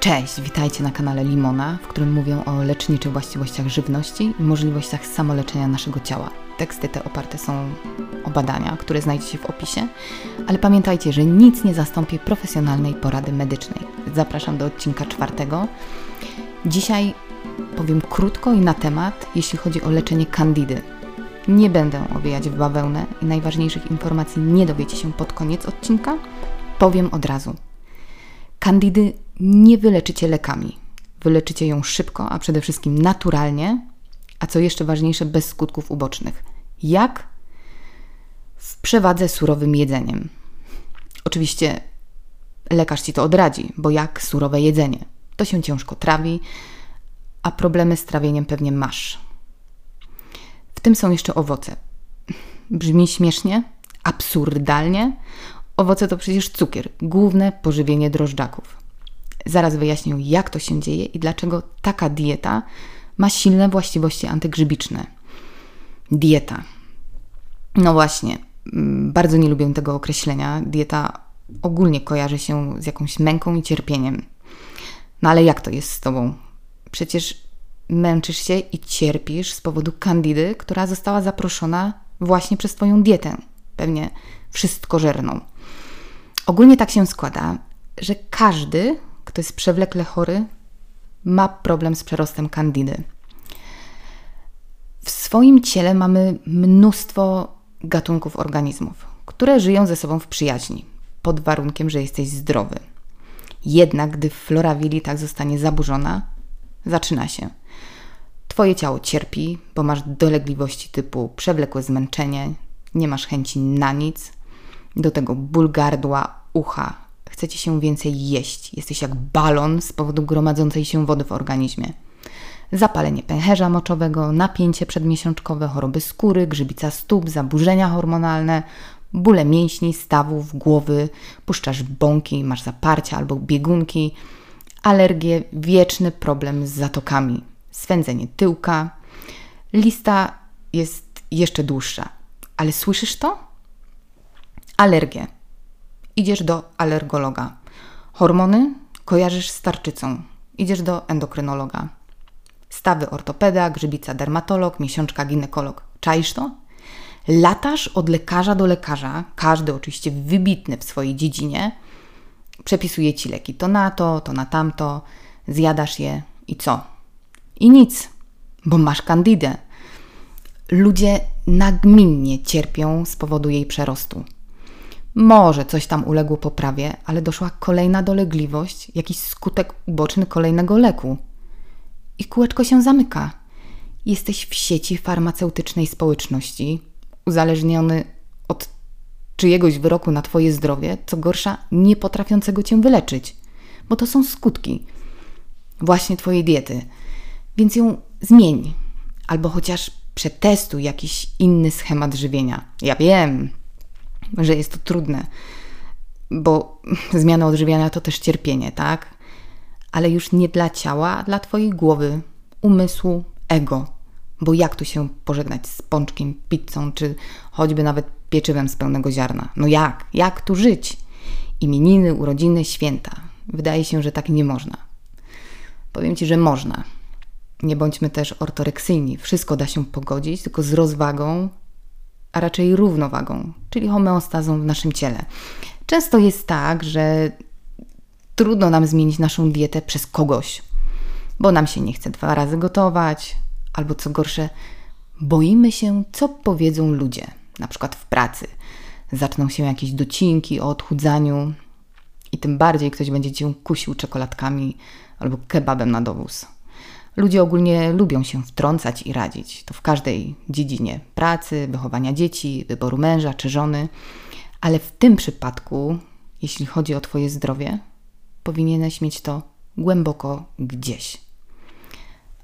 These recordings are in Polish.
Cześć, witajcie na kanale Limona, w którym mówię o leczniczych właściwościach żywności i możliwościach samoleczenia naszego ciała. Teksty te oparte są o badania, które znajdziecie w opisie, ale pamiętajcie, że nic nie zastąpi profesjonalnej porady medycznej. Zapraszam do odcinka czwartego. Dzisiaj powiem krótko i na temat, jeśli chodzi o leczenie kandidy. Nie będę owijać w bawełnę i najważniejszych informacji nie dowiecie się pod koniec odcinka. Powiem od razu. Kandidy nie wyleczycie lekami. Wyleczycie ją szybko, a przede wszystkim naturalnie, a co jeszcze ważniejsze, bez skutków ubocznych. Jak? W przewadze surowym jedzeniem. Oczywiście lekarz ci to odradzi, bo jak surowe jedzenie? To się ciężko trawi, a problemy z trawieniem pewnie masz. W tym są jeszcze owoce. Brzmi śmiesznie, absurdalnie. Owoce to przecież cukier, główne pożywienie drożdżaków. Zaraz wyjaśnię, jak to się dzieje i dlaczego taka dieta ma silne właściwości antygrzybiczne. Dieta. No właśnie, mm, bardzo nie lubię tego określenia. Dieta ogólnie kojarzy się z jakąś męką i cierpieniem. No ale jak to jest z tobą? Przecież męczysz się i cierpisz z powodu kandidy, która została zaproszona właśnie przez Twoją dietę. Pewnie wszystkożerną. Ogólnie tak się składa, że każdy, kto jest przewlekle chory, ma problem z przerostem kandidy. W swoim ciele mamy mnóstwo gatunków organizmów, które żyją ze sobą w przyjaźni, pod warunkiem, że jesteś zdrowy. Jednak gdy flora willi tak zostanie zaburzona, zaczyna się. Twoje ciało cierpi, bo masz dolegliwości typu przewlekłe zmęczenie, nie masz chęci na nic, do tego ból gardła, ucha, chcecie się więcej jeść, jesteś jak balon z powodu gromadzącej się wody w organizmie. Zapalenie pęcherza moczowego, napięcie przedmiesiączkowe, choroby skóry, grzybica stóp, zaburzenia hormonalne, bóle mięśni, stawów, głowy, puszczasz bąki, masz zaparcia albo biegunki, alergie, wieczny problem z zatokami, swędzenie tyłka. Lista jest jeszcze dłuższa, ale słyszysz to? Alergie idziesz do alergologa. Hormony kojarzysz z tarczycą, idziesz do endokrynologa. Stawy ortopeda, grzybica dermatolog, miesiączka ginekolog. Czaisz to? Latasz od lekarza do lekarza, każdy oczywiście wybitny w swojej dziedzinie, przepisuje ci leki to na to, to na tamto, zjadasz je i co? I nic, bo masz kandydę. Ludzie nagminnie cierpią z powodu jej przerostu. Może coś tam uległo poprawie, ale doszła kolejna dolegliwość, jakiś skutek uboczny kolejnego leku. I kółeczko się zamyka. Jesteś w sieci farmaceutycznej społeczności, uzależniony od czyjegoś wyroku na Twoje zdrowie, co gorsza, nie potrafiącego Cię wyleczyć, bo to są skutki właśnie Twojej diety. Więc ją zmień, albo chociaż przetestuj jakiś inny schemat żywienia. Ja wiem, że jest to trudne, bo zmiana odżywiania to też cierpienie, tak? Ale już nie dla ciała, a dla Twojej głowy, umysłu, ego. Bo jak tu się pożegnać z pączkiem, pizzą, czy choćby nawet pieczywem z pełnego ziarna? No jak? Jak tu żyć? Imieniny, urodziny, święta. Wydaje się, że tak nie można. Powiem Ci, że można. Nie bądźmy też ortoreksyjni. Wszystko da się pogodzić, tylko z rozwagą a raczej równowagą, czyli homeostazą w naszym ciele. Często jest tak, że trudno nam zmienić naszą dietę przez kogoś, bo nam się nie chce dwa razy gotować, albo co gorsze, boimy się, co powiedzą ludzie, na przykład w pracy. Zaczną się jakieś docinki o odchudzaniu i tym bardziej ktoś będzie cię kusił czekoladkami albo kebabem na dowóz. Ludzie ogólnie lubią się wtrącać i radzić. To w każdej dziedzinie pracy, wychowania dzieci, wyboru męża czy żony. Ale w tym przypadku, jeśli chodzi o Twoje zdrowie, powinieneś mieć to głęboko gdzieś.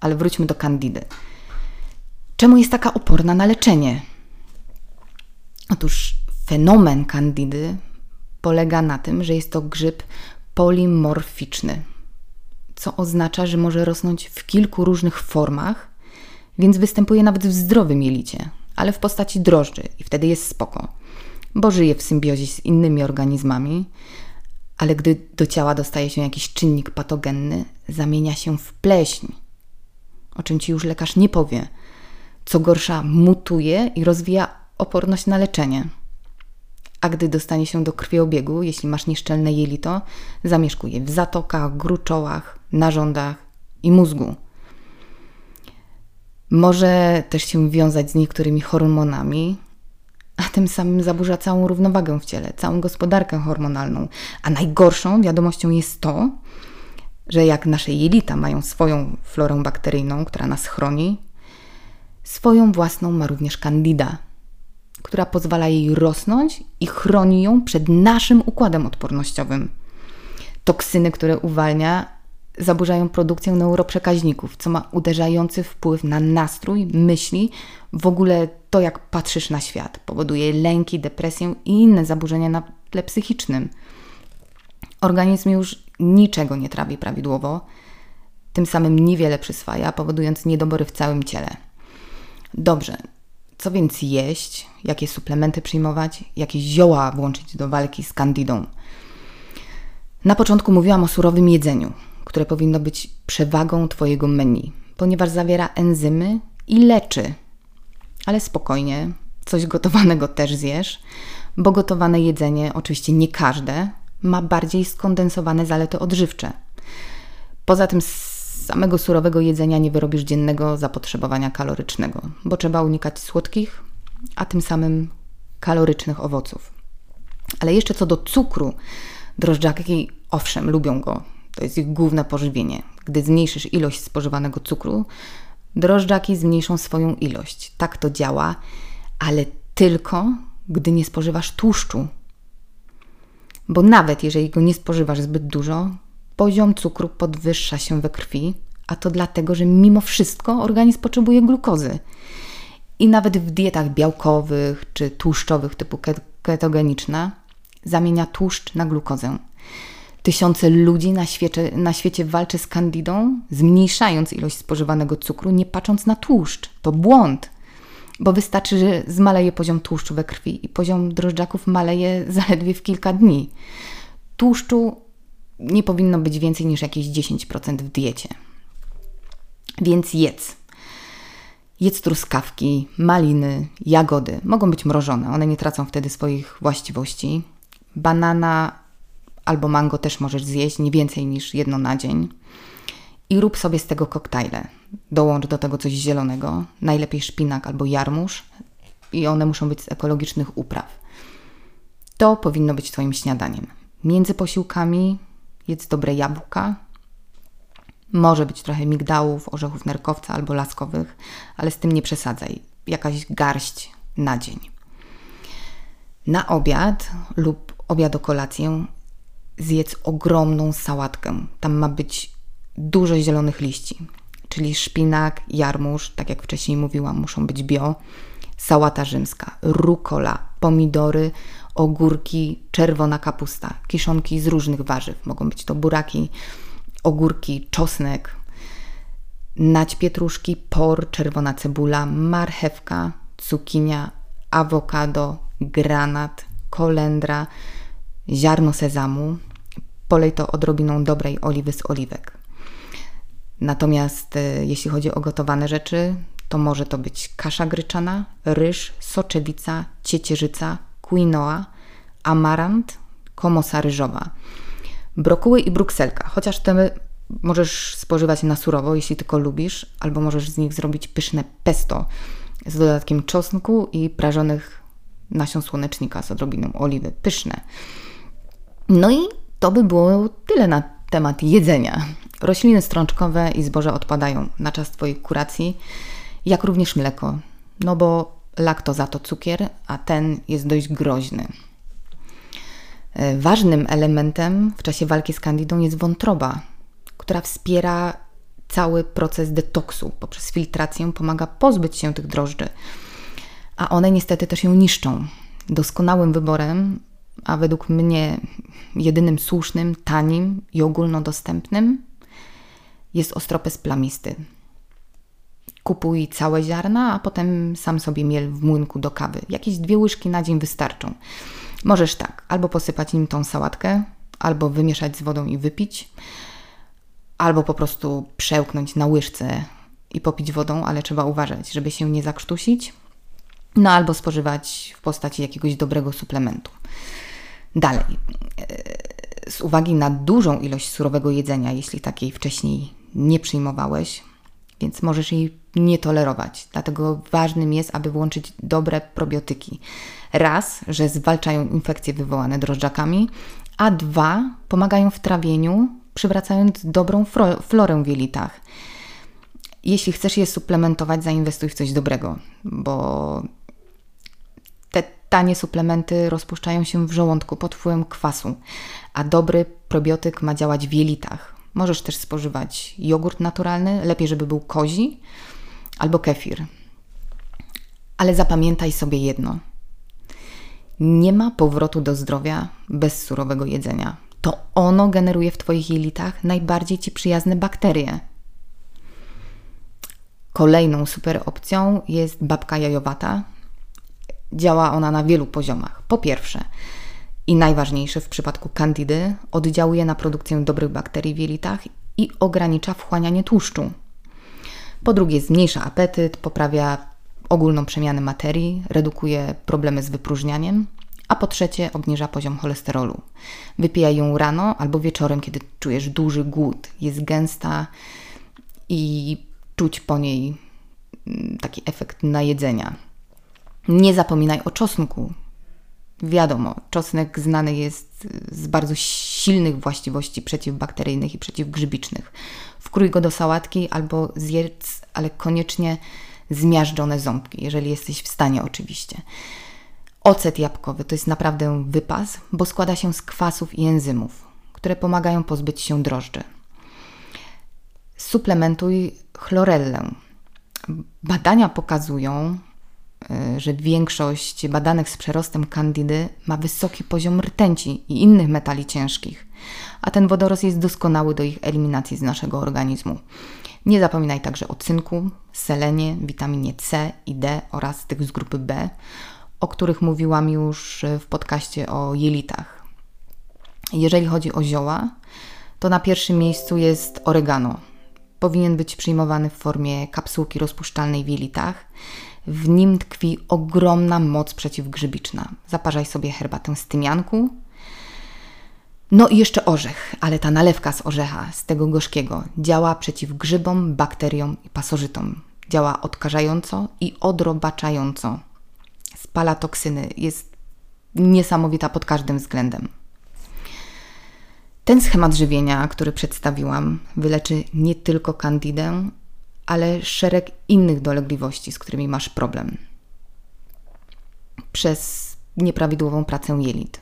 Ale wróćmy do kandidy. Czemu jest taka oporna na leczenie? Otóż fenomen kandidy polega na tym, że jest to grzyb polimorficzny co oznacza, że może rosnąć w kilku różnych formach, więc występuje nawet w zdrowym jelicie, ale w postaci drożdży i wtedy jest spoko, bo żyje w symbiozie z innymi organizmami, ale gdy do ciała dostaje się jakiś czynnik patogenny, zamienia się w pleśń, o czym ci już lekarz nie powie. Co gorsza, mutuje i rozwija oporność na leczenie. A gdy dostanie się do krwiobiegu, jeśli masz nieszczelne jelito, zamieszkuje w zatokach, gruczołach, narządach i mózgu. Może też się wiązać z niektórymi hormonami, a tym samym zaburza całą równowagę w ciele, całą gospodarkę hormonalną. A najgorszą wiadomością jest to, że jak nasze jelita mają swoją florę bakteryjną, która nas chroni, swoją własną ma również candida, która pozwala jej rosnąć i chroni ją przed naszym układem odpornościowym. Toksyny, które uwalnia, zaburzają produkcję neuroprzekaźników, co ma uderzający wpływ na nastrój, myśli, w ogóle to, jak patrzysz na świat. Powoduje lęki, depresję i inne zaburzenia na tle psychicznym. Organizm już niczego nie trawi prawidłowo, tym samym niewiele przyswaja, powodując niedobory w całym ciele. Dobrze, co więc jeść, jakie suplementy przyjmować, jakie zioła włączyć do walki z kandidą? Na początku mówiłam o surowym jedzeniu, które powinno być przewagą Twojego menu, ponieważ zawiera enzymy i leczy. Ale spokojnie, coś gotowanego też zjesz, bo gotowane jedzenie, oczywiście nie każde, ma bardziej skondensowane zalety odżywcze. Poza tym samego surowego jedzenia nie wyrobisz dziennego zapotrzebowania kalorycznego, bo trzeba unikać słodkich, a tym samym kalorycznych owoców. Ale jeszcze co do cukru, drożdżaki owszem lubią go, to jest ich główne pożywienie. Gdy zmniejszysz ilość spożywanego cukru, drożdżaki zmniejszą swoją ilość. Tak to działa, ale tylko gdy nie spożywasz tłuszczu, bo nawet jeżeli go nie spożywasz zbyt dużo, poziom cukru podwyższa się we krwi, a to dlatego, że mimo wszystko organizm potrzebuje glukozy. I nawet w dietach białkowych czy tłuszczowych typu ketogeniczna zamienia tłuszcz na glukozę. Tysiące ludzi na świecie, na świecie walczy z kandidą, zmniejszając ilość spożywanego cukru, nie patrząc na tłuszcz. To błąd bo wystarczy, że zmaleje poziom tłuszczu we krwi i poziom drożdżaków maleje zaledwie w kilka dni. Tłuszczu nie powinno być więcej niż jakieś 10% w diecie. Więc jedz. Jedz truskawki, maliny, jagody. Mogą być mrożone, one nie tracą wtedy swoich właściwości. Banana albo mango też możesz zjeść, nie więcej niż jedno na dzień i rób sobie z tego koktajle. Dołącz do tego coś zielonego, najlepiej szpinak albo jarmuż i one muszą być z ekologicznych upraw. To powinno być Twoim śniadaniem. Między posiłkami jedz dobre jabłka. Może być trochę migdałów, orzechów nerkowca albo laskowych, ale z tym nie przesadzaj. Jakaś garść na dzień. Na obiad lub obiad o kolację zjedz ogromną sałatkę. Tam ma być dużo zielonych liści, czyli szpinak, jarmuż, tak jak wcześniej mówiłam, muszą być bio, sałata rzymska, rukola, pomidory, ogórki, czerwona kapusta, kiszonki z różnych warzyw. Mogą być to buraki, ogórki, czosnek, nać pietruszki, por, czerwona cebula, marchewka, cukinia, awokado, granat, kolendra, ziarno sezamu. Polej to odrobiną dobrej oliwy z oliwek. Natomiast e, jeśli chodzi o gotowane rzeczy, to może to być kasza gryczana, ryż, soczewica, ciecierzyca, quinoa, amarant, komosa ryżowa, brokuły i brukselka. Chociaż te możesz spożywać na surowo, jeśli tylko lubisz, albo możesz z nich zrobić pyszne pesto z dodatkiem czosnku i prażonych nasion słonecznika z odrobiną oliwy. Pyszne. No i to by było tyle na temat jedzenia. Rośliny strączkowe i zboże odpadają na czas Twojej kuracji, jak również mleko, no bo laktoza to cukier, a ten jest dość groźny. E, ważnym elementem w czasie walki z kandidą jest wątroba, która wspiera cały proces detoksu. Poprzez filtrację pomaga pozbyć się tych drożdży, a one niestety też ją niszczą. Doskonałym wyborem, a według mnie jedynym słusznym, tanim i ogólnodostępnym jest ostropes plamisty. Kupuj całe ziarna, a potem sam sobie miel w młynku do kawy. Jakieś dwie łyżki na dzień wystarczą. Możesz tak, albo posypać nim tą sałatkę, albo wymieszać z wodą i wypić, albo po prostu przełknąć na łyżce i popić wodą, ale trzeba uważać, żeby się nie zakrztusić. No albo spożywać w postaci jakiegoś dobrego suplementu. Dalej, e, z uwagi na dużą ilość surowego jedzenia, jeśli takiej wcześniej nie przyjmowałeś, więc możesz jej nie tolerować. Dlatego ważnym jest, aby włączyć dobre probiotyki. Raz, że zwalczają infekcje wywołane drożdżakami, a dwa, pomagają w trawieniu, przywracając dobrą florę w jelitach. Jeśli chcesz je suplementować, zainwestuj w coś dobrego, bo te tanie suplementy rozpuszczają się w żołądku pod wpływem kwasu, a dobry probiotyk ma działać w jelitach. Możesz też spożywać jogurt naturalny, lepiej, żeby był kozi, albo kefir. Ale zapamiętaj sobie jedno. Nie ma powrotu do zdrowia bez surowego jedzenia. To ono generuje w Twoich jelitach najbardziej Ci przyjazne bakterie. Kolejną super opcją jest babka jajowata. Działa ona na wielu poziomach. Po pierwsze, i najważniejsze w przypadku kandidy, oddziałuje na produkcję dobrych bakterii w jelitach i ogranicza wchłanianie tłuszczu. Po drugie, zmniejsza apetyt, poprawia ogólną przemianę materii, redukuje problemy z wypróżnianiem, a po trzecie, obniża poziom cholesterolu. Wypijaj ją rano albo wieczorem, kiedy czujesz duży głód. Jest gęsta i czuć po niej mm, taki efekt najedzenia. Nie zapominaj o czosnku. Wiadomo, czosnek znany jest z bardzo silnych właściwości przeciwbakteryjnych i przeciwgrzybicznych. Wkrój go do sałatki albo zjedz, ale koniecznie zmiażdżone ząbki, jeżeli jesteś w stanie oczywiście. Ocet jabłkowy to jest naprawdę wypas, bo składa się z kwasów i enzymów, które pomagają pozbyć się drożdży. Suplementuj chlorellę. Badania pokazują, że większość badanych z przerostem kandidy ma wysoki poziom rtęci i innych metali ciężkich, a ten wodorost jest doskonały do ich eliminacji z naszego organizmu. Nie zapominaj także o cynku, selenie, witaminie C i D oraz tych z grupy B, o których mówiłam już w podcaście o jelitach. Jeżeli chodzi o zioła, to na pierwszym miejscu jest oregano. Powinien być przyjmowany w formie kapsułki rozpuszczalnej w jelitach w nim tkwi ogromna moc przeciwgrzybiczna. Zaparzaj sobie herbatę z tymianku. No i jeszcze orzech, ale ta nalewka z orzecha, z tego gorzkiego, działa przeciw grzybom, bakteriom i pasożytom. Działa odkażająco i odrobaczająco. Spala toksyny, jest niesamowita pod każdym względem. Ten schemat żywienia, który przedstawiłam, wyleczy nie tylko kandidę, ale szereg innych dolegliwości, z którymi masz problem. Przez nieprawidłową pracę jelit.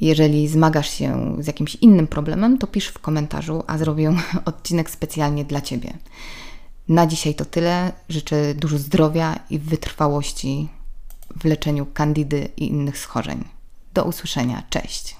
Jeżeli zmagasz się z jakimś innym problemem, to pisz w komentarzu, a zrobię odcinek specjalnie dla Ciebie. Na dzisiaj to tyle. Życzę dużo zdrowia i wytrwałości w leczeniu kandidy i innych schorzeń. Do usłyszenia. Cześć.